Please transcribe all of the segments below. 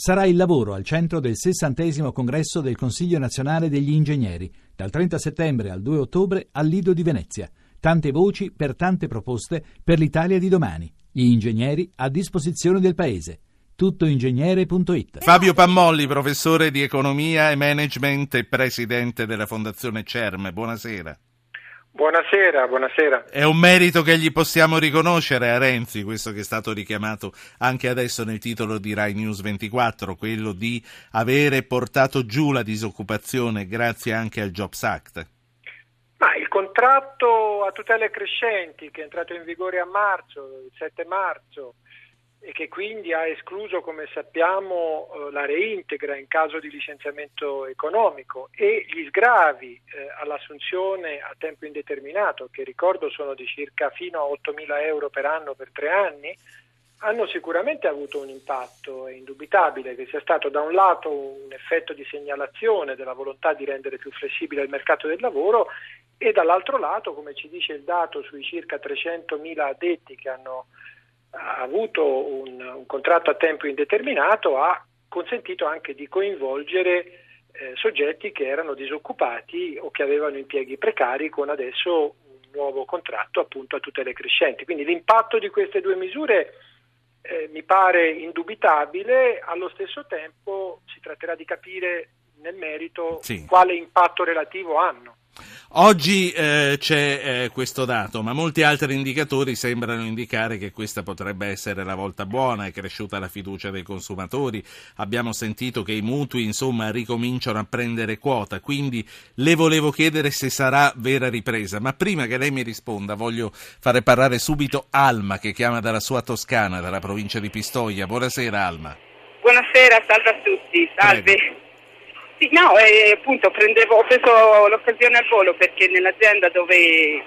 Sarà il lavoro al centro del sessantesimo congresso del Consiglio nazionale degli ingegneri, dal 30 settembre al 2 ottobre al Lido di Venezia. Tante voci per tante proposte per l'Italia di domani. Gli ingegneri a disposizione del Paese. Tuttoingegnere.it Fabio Pammolli, professore di economia e management e presidente della Fondazione CERM. Buonasera. Buonasera, buonasera. È un merito che gli possiamo riconoscere a Renzi, questo che è stato richiamato anche adesso nel titolo di Rai News 24, quello di avere portato giù la disoccupazione grazie anche al Jobs Act. Ma il contratto a tutele crescenti che è entrato in vigore a marzo, il 7 marzo, e che quindi ha escluso, come sappiamo, eh, la reintegra in caso di licenziamento economico e gli sgravi eh, all'assunzione a tempo indeterminato, che ricordo sono di circa fino a 8 mila euro per anno per tre anni, hanno sicuramente avuto un impatto, è indubitabile che sia stato da un lato un effetto di segnalazione della volontà di rendere più flessibile il mercato del lavoro e dall'altro lato, come ci dice il dato sui circa 300 mila addetti che hanno ha avuto un, un, contratto a tempo indeterminato ha consentito anche di coinvolgere eh, soggetti che erano disoccupati o che avevano impieghi precari con adesso un nuovo contratto appunto a tutele crescenti. Quindi l'impatto di queste due misure eh, mi pare indubitabile, allo stesso tempo si tratterà di capire nel merito sì. quale impatto relativo hanno. Oggi eh, c'è eh, questo dato, ma molti altri indicatori sembrano indicare che questa potrebbe essere la volta buona, è cresciuta la fiducia dei consumatori, abbiamo sentito che i mutui insomma ricominciano a prendere quota, quindi le volevo chiedere se sarà vera ripresa, ma prima che lei mi risponda voglio fare parlare subito Alma che chiama dalla sua Toscana, dalla provincia di Pistoia. Buonasera Alma. Buonasera, salve a tutti, salve. Prego. Sì, no, eh, appunto prendevo, ho preso l'occasione al volo perché nell'azienda dove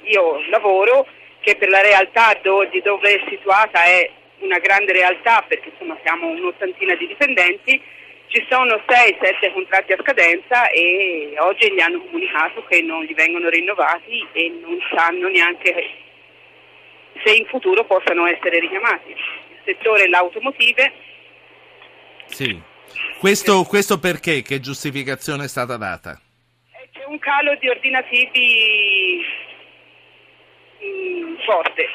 io lavoro, che per la realtà do, di dove è situata è una grande realtà perché insomma siamo un'ottantina di dipendenti, ci sono 6-7 contratti a scadenza e oggi gli hanno comunicato che non gli vengono rinnovati e non sanno neanche se in futuro possano essere richiamati. Il settore l'automotive. Sì. Questo, questo perché? Che giustificazione è stata data? C'è un calo di ordinativi mm, forte.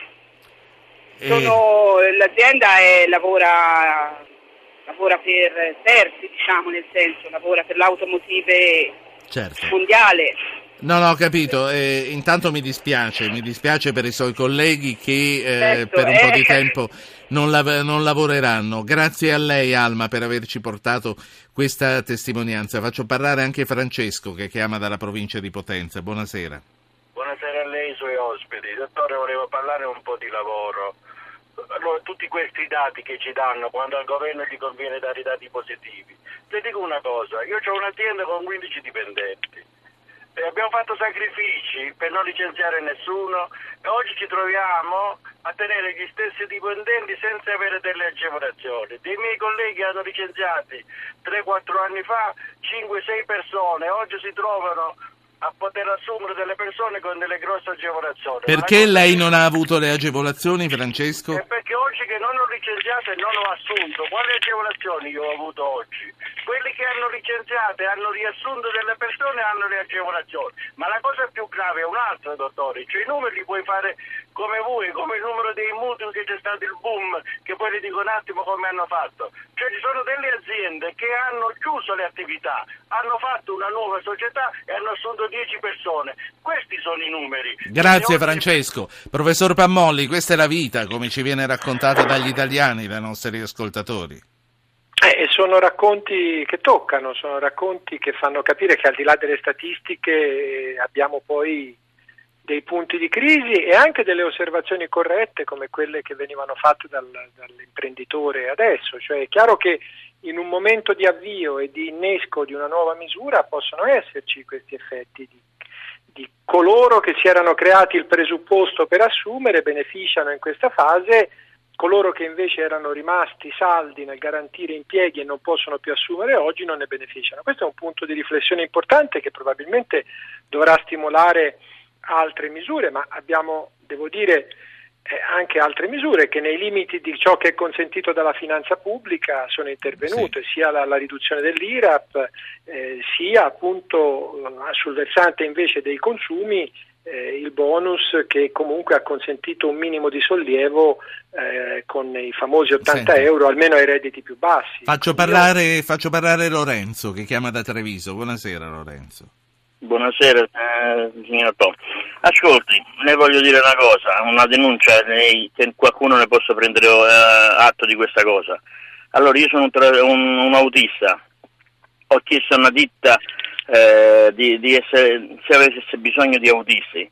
Sono, e... L'azienda è, lavora, lavora, per terzi, diciamo, nel senso, lavora per l'automotive certo. mondiale No, no, ho capito. Eh, intanto mi dispiace, mi dispiace per i suoi colleghi che eh, certo, per un eh. po' di tempo non, lav- non, lavoreranno. Grazie a lei, Alma, per averci portato questa testimonianza. Faccio parlare anche Francesco, che chiama dalla provincia di Potenza. Buonasera. Buonasera a lei e ai suoi ospiti. Dottore, volevo parlare un po' di lavoro. Allora, tutti questi dati che ci danno quando al governo gli conviene dare i dati positivi. Le dico una cosa, io ho un'azienda con 15 dipendenti abbiamo fatto sacrifici per non licenziare nessuno e oggi ci troviamo a tenere gli stessi dipendenti senza avere delle agevolazioni. Dei miei colleghi hanno licenziati 3-4 anni fa 5-6 persone, oggi si trovano a poter assumere delle persone con delle grosse agevolazioni. Perché lei non ha avuto le agevolazioni, Francesco? È perché oggi che non ho licenziato e non ho assunto, quali agevolazioni io ho avuto oggi? Quelli che hanno licenziato e hanno riassunto delle persone hanno le agevolazioni, ma la cosa più grave è un'altra, dottore, cioè i numeri li puoi fare come voi, come il numero dei mutui che c'è stato il boom, che poi le dico un attimo come hanno fatto. Cioè ci sono delle aziende che hanno chiuso le attività, hanno fatto una nuova società e hanno assunto 10 persone. Questi sono i numeri. Grazie Francesco. Professor Pammolli, questa è la vita, come ci viene raccontata dagli italiani, dai nostri ascoltatori. Eh, sono racconti che toccano, sono racconti che fanno capire che al di là delle statistiche abbiamo poi dei punti di crisi e anche delle osservazioni corrette come quelle che venivano fatte dal, dall'imprenditore adesso, cioè è chiaro che in un momento di avvio e di innesco di una nuova misura possono esserci questi effetti di, di coloro che si erano creati il presupposto per assumere beneficiano in questa fase, coloro che invece erano rimasti saldi nel garantire impieghi e non possono più assumere oggi non ne beneficiano. Questo è un punto di riflessione importante che probabilmente dovrà stimolare altre misure, ma abbiamo, devo dire, eh, anche altre misure che nei limiti di ciò che è consentito dalla finanza pubblica sono intervenute, sì. sia la, la, riduzione dell'IRAP, eh, sia appunto sul versante invece dei consumi eh, il bonus che comunque ha consentito un minimo di sollievo eh, con i famosi 80 Senti. euro almeno ai redditi più bassi. Faccio parlare, Io... faccio parlare Lorenzo che chiama da Treviso. Buonasera Lorenzo. Buonasera eh, signor Tom. Ascolti, le voglio dire una cosa, una denuncia, che qualcuno ne possa prendere eh, atto di questa cosa. Allora, io sono un, un, un autista, ho chiesto a una ditta eh, di, di essere, se avesse bisogno di autisti.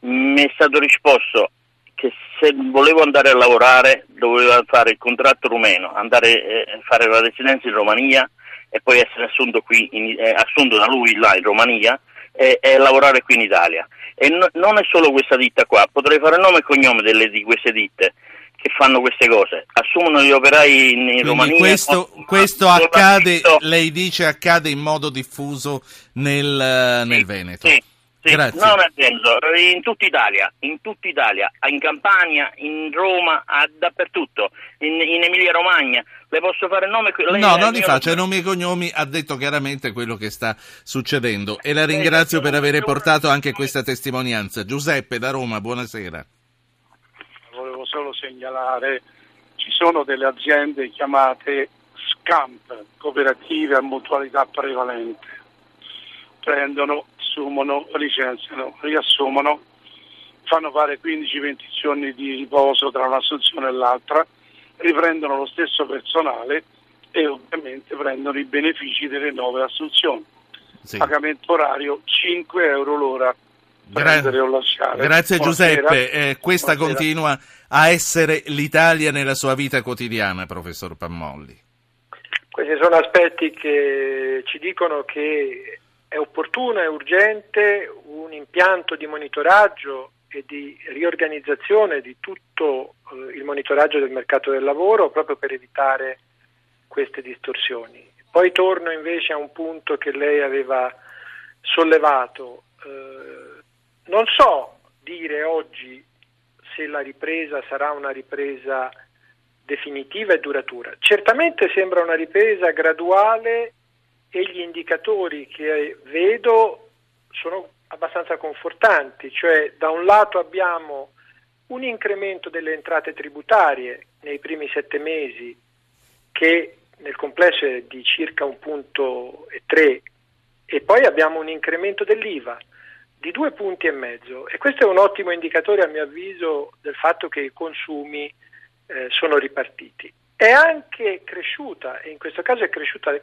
Mi è stato risposto che se volevo andare a lavorare dovevo fare il contratto rumeno, andare a eh, fare la residenza in Romania e poi essere assunto, qui in, eh, assunto da lui là in Romania e, e lavorare qui in Italia. E no, non è solo questa ditta qua, potrei fare nome e cognome delle, di queste ditte che fanno queste cose, assumono gli operai in, in Romania. Questo, questo accade, lei dice, accade in modo diffuso nel, nel Veneto. Sì. Sì, Grazie. no, nel senso, in tutta Italia, in tutta Italia, in Campania, in Roma, a, dappertutto, in, in Emilia Romagna, le posso fare il nome? Lei no, non li faccia, i nomi e cognomi, ha detto chiaramente quello che sta succedendo. E la ringrazio per aver portato anche questa testimonianza. Giuseppe da Roma, buonasera. Solo segnalare, ci sono delle aziende chiamate SCAMP, cooperative a mutualità prevalente, prendono, assumono, licenziano, riassumono, fanno fare 15-20 giorni di riposo tra un'assunzione e l'altra, riprendono lo stesso personale e ovviamente prendono i benefici delle nuove assunzioni. Sì. Pagamento orario 5 euro l'ora. Gra- grazie Giuseppe, eh, questa Buonasera. continua a essere l'Italia nella sua vita quotidiana, professor Pammolli? Questi sono aspetti che ci dicono che è opportuno e urgente un impianto di monitoraggio e di riorganizzazione di tutto eh, il monitoraggio del mercato del lavoro proprio per evitare queste distorsioni. Poi torno invece a un punto che lei aveva sollevato. Eh, non so dire oggi se la ripresa sarà una ripresa definitiva e duratura. Certamente sembra una ripresa graduale e gli indicatori che vedo sono abbastanza confortanti, cioè da un lato abbiamo un incremento delle entrate tributarie nei primi sette mesi che nel complesso è di circa un punto e tre e poi abbiamo un incremento dell'IVA di due punti e mezzo e questo è un ottimo indicatore a mio avviso del fatto che i consumi eh, sono ripartiti. È anche cresciuta, e in questo caso è cresciuta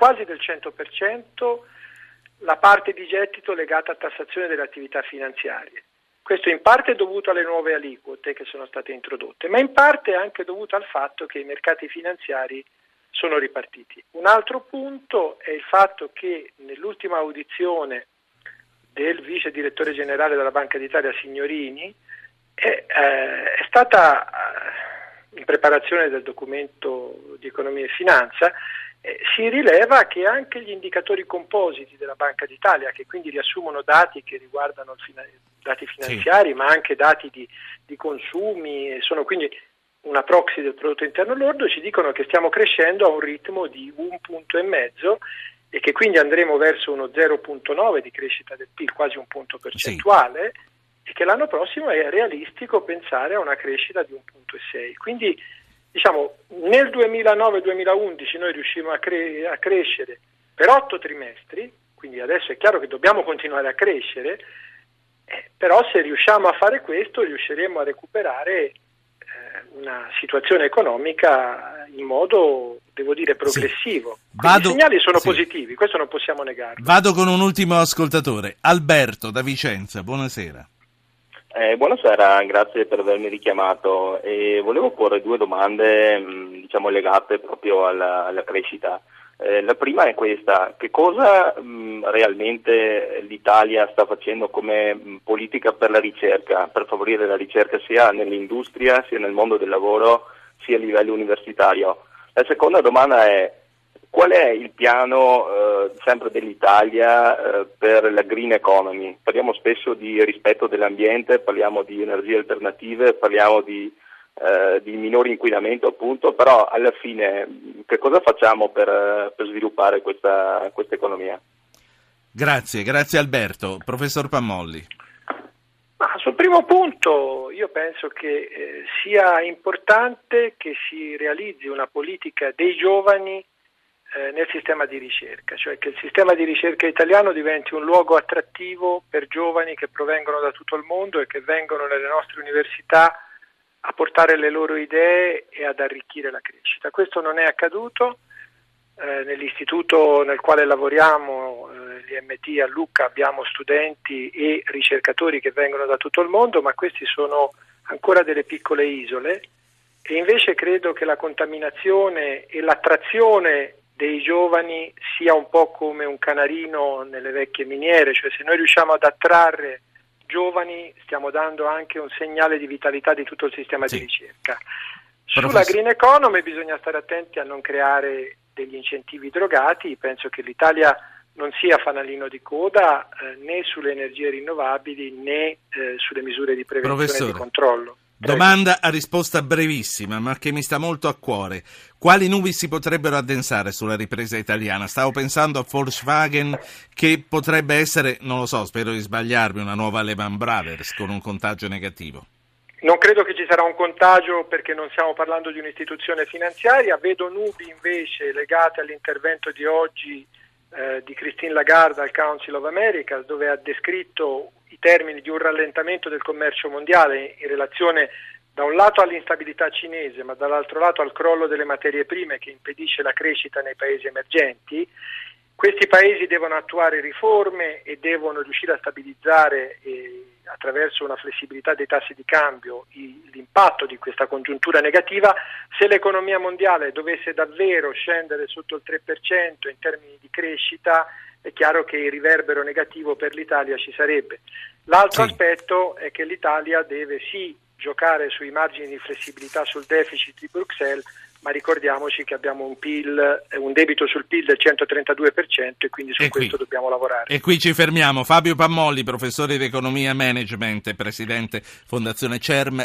quasi del 100%, la parte di gettito legata a tassazione delle attività finanziarie. Questo in parte è dovuto alle nuove aliquote che sono state introdotte, ma in parte è anche dovuto al fatto che i mercati finanziari sono ripartiti. Un altro punto è il fatto che nell'ultima audizione del vice direttore generale della Banca d'Italia Signorini è, eh, è stata eh, in preparazione del documento di economia e finanza eh, si rileva che anche gli indicatori compositi della Banca d'Italia, che quindi riassumono dati che riguardano fina- dati finanziari, sì. ma anche dati di, di consumi, sono quindi una proxy del prodotto interno lordo, ci dicono che stiamo crescendo a un ritmo di un punto e mezzo e che quindi andremo verso uno 0.9 di crescita del PIL, quasi un punto percentuale, sì. e che l'anno prossimo è realistico pensare a una crescita di 1.6. Quindi diciamo nel 2009-2011 noi riuscimmo a, cre- a crescere per otto trimestri, quindi adesso è chiaro che dobbiamo continuare a crescere, eh, però se riusciamo a fare questo riusciremo a recuperare una situazione economica in modo, devo dire, progressivo. Sì. Vado... I segnali sono sì. positivi, questo non possiamo negarlo. Vado con un ultimo ascoltatore, Alberto da Vicenza, buonasera. Eh, buonasera, grazie per avermi richiamato. Eh, volevo porre due domande mh, diciamo, legate proprio alla, alla crescita. Eh, la prima è questa, che cosa mh, realmente l'Italia sta facendo come mh, politica per la ricerca, per favorire la ricerca sia nell'industria sia nel mondo del lavoro sia a livello universitario? La seconda domanda è qual è il piano eh, sempre dell'Italia eh, per la green economy? Parliamo spesso di rispetto dell'ambiente, parliamo di energie alternative, parliamo di, eh, di minore inquinamento appunto, però alla fine che cosa facciamo per, per sviluppare questa, questa economia? Grazie, grazie Alberto. Professor Pammolli. Ma sul primo punto io penso che eh, sia importante che si realizzi una politica dei giovani eh, nel sistema di ricerca, cioè che il sistema di ricerca italiano diventi un luogo attrattivo per giovani che provengono da tutto il mondo e che vengono nelle nostre università a portare le loro idee e ad arricchire la crescita. Questo non è accaduto. Eh, nell'istituto nel quale lavoriamo eh, l'IMT a Lucca abbiamo studenti e ricercatori che vengono da tutto il mondo, ma questi sono ancora delle piccole isole e invece credo che la contaminazione e l'attrazione dei giovani sia un po' come un canarino nelle vecchie miniere, cioè se noi riusciamo ad attrarre giovani stiamo dando anche un segnale di vitalità di tutto il sistema sì. di ricerca. Sulla green economy bisogna stare attenti a non creare degli incentivi drogati, penso che l'Italia non sia fanalino di coda eh, né sulle energie rinnovabili né eh, sulle misure di prevenzione Professore, e di controllo. Domanda a risposta brevissima, ma che mi sta molto a cuore. Quali nubi si potrebbero addensare sulla ripresa italiana? Stavo pensando a Volkswagen che potrebbe essere, non lo so, spero di sbagliarmi, una nuova Lehman Brothers con un contagio negativo. Non credo che ci sarà un contagio perché non stiamo parlando di un'istituzione finanziaria, vedo nubi invece legate all'intervento di oggi eh, di Christine Lagarde al Council of America, dove ha descritto i termini di un rallentamento del commercio mondiale in relazione da un lato all'instabilità cinese, ma dall'altro lato al crollo delle materie prime che impedisce la crescita nei paesi emergenti. Questi paesi devono attuare riforme e devono riuscire a stabilizzare eh, attraverso una flessibilità dei tassi di cambio l'impatto di questa congiuntura negativa, se l'economia mondiale dovesse davvero scendere sotto il 3% in termini di crescita, è chiaro che il riverbero negativo per l'Italia ci sarebbe. L'altro sì. aspetto è che l'Italia deve sì giocare sui margini di flessibilità sul deficit di Bruxelles, ma ricordiamoci che abbiamo un, PIL, eh, un debito sul PIL del 132% e quindi su e questo qui, dobbiamo lavorare. E qui ci fermiamo. Fabio Pammolli, professore di economia e management, presidente Fondazione CERM,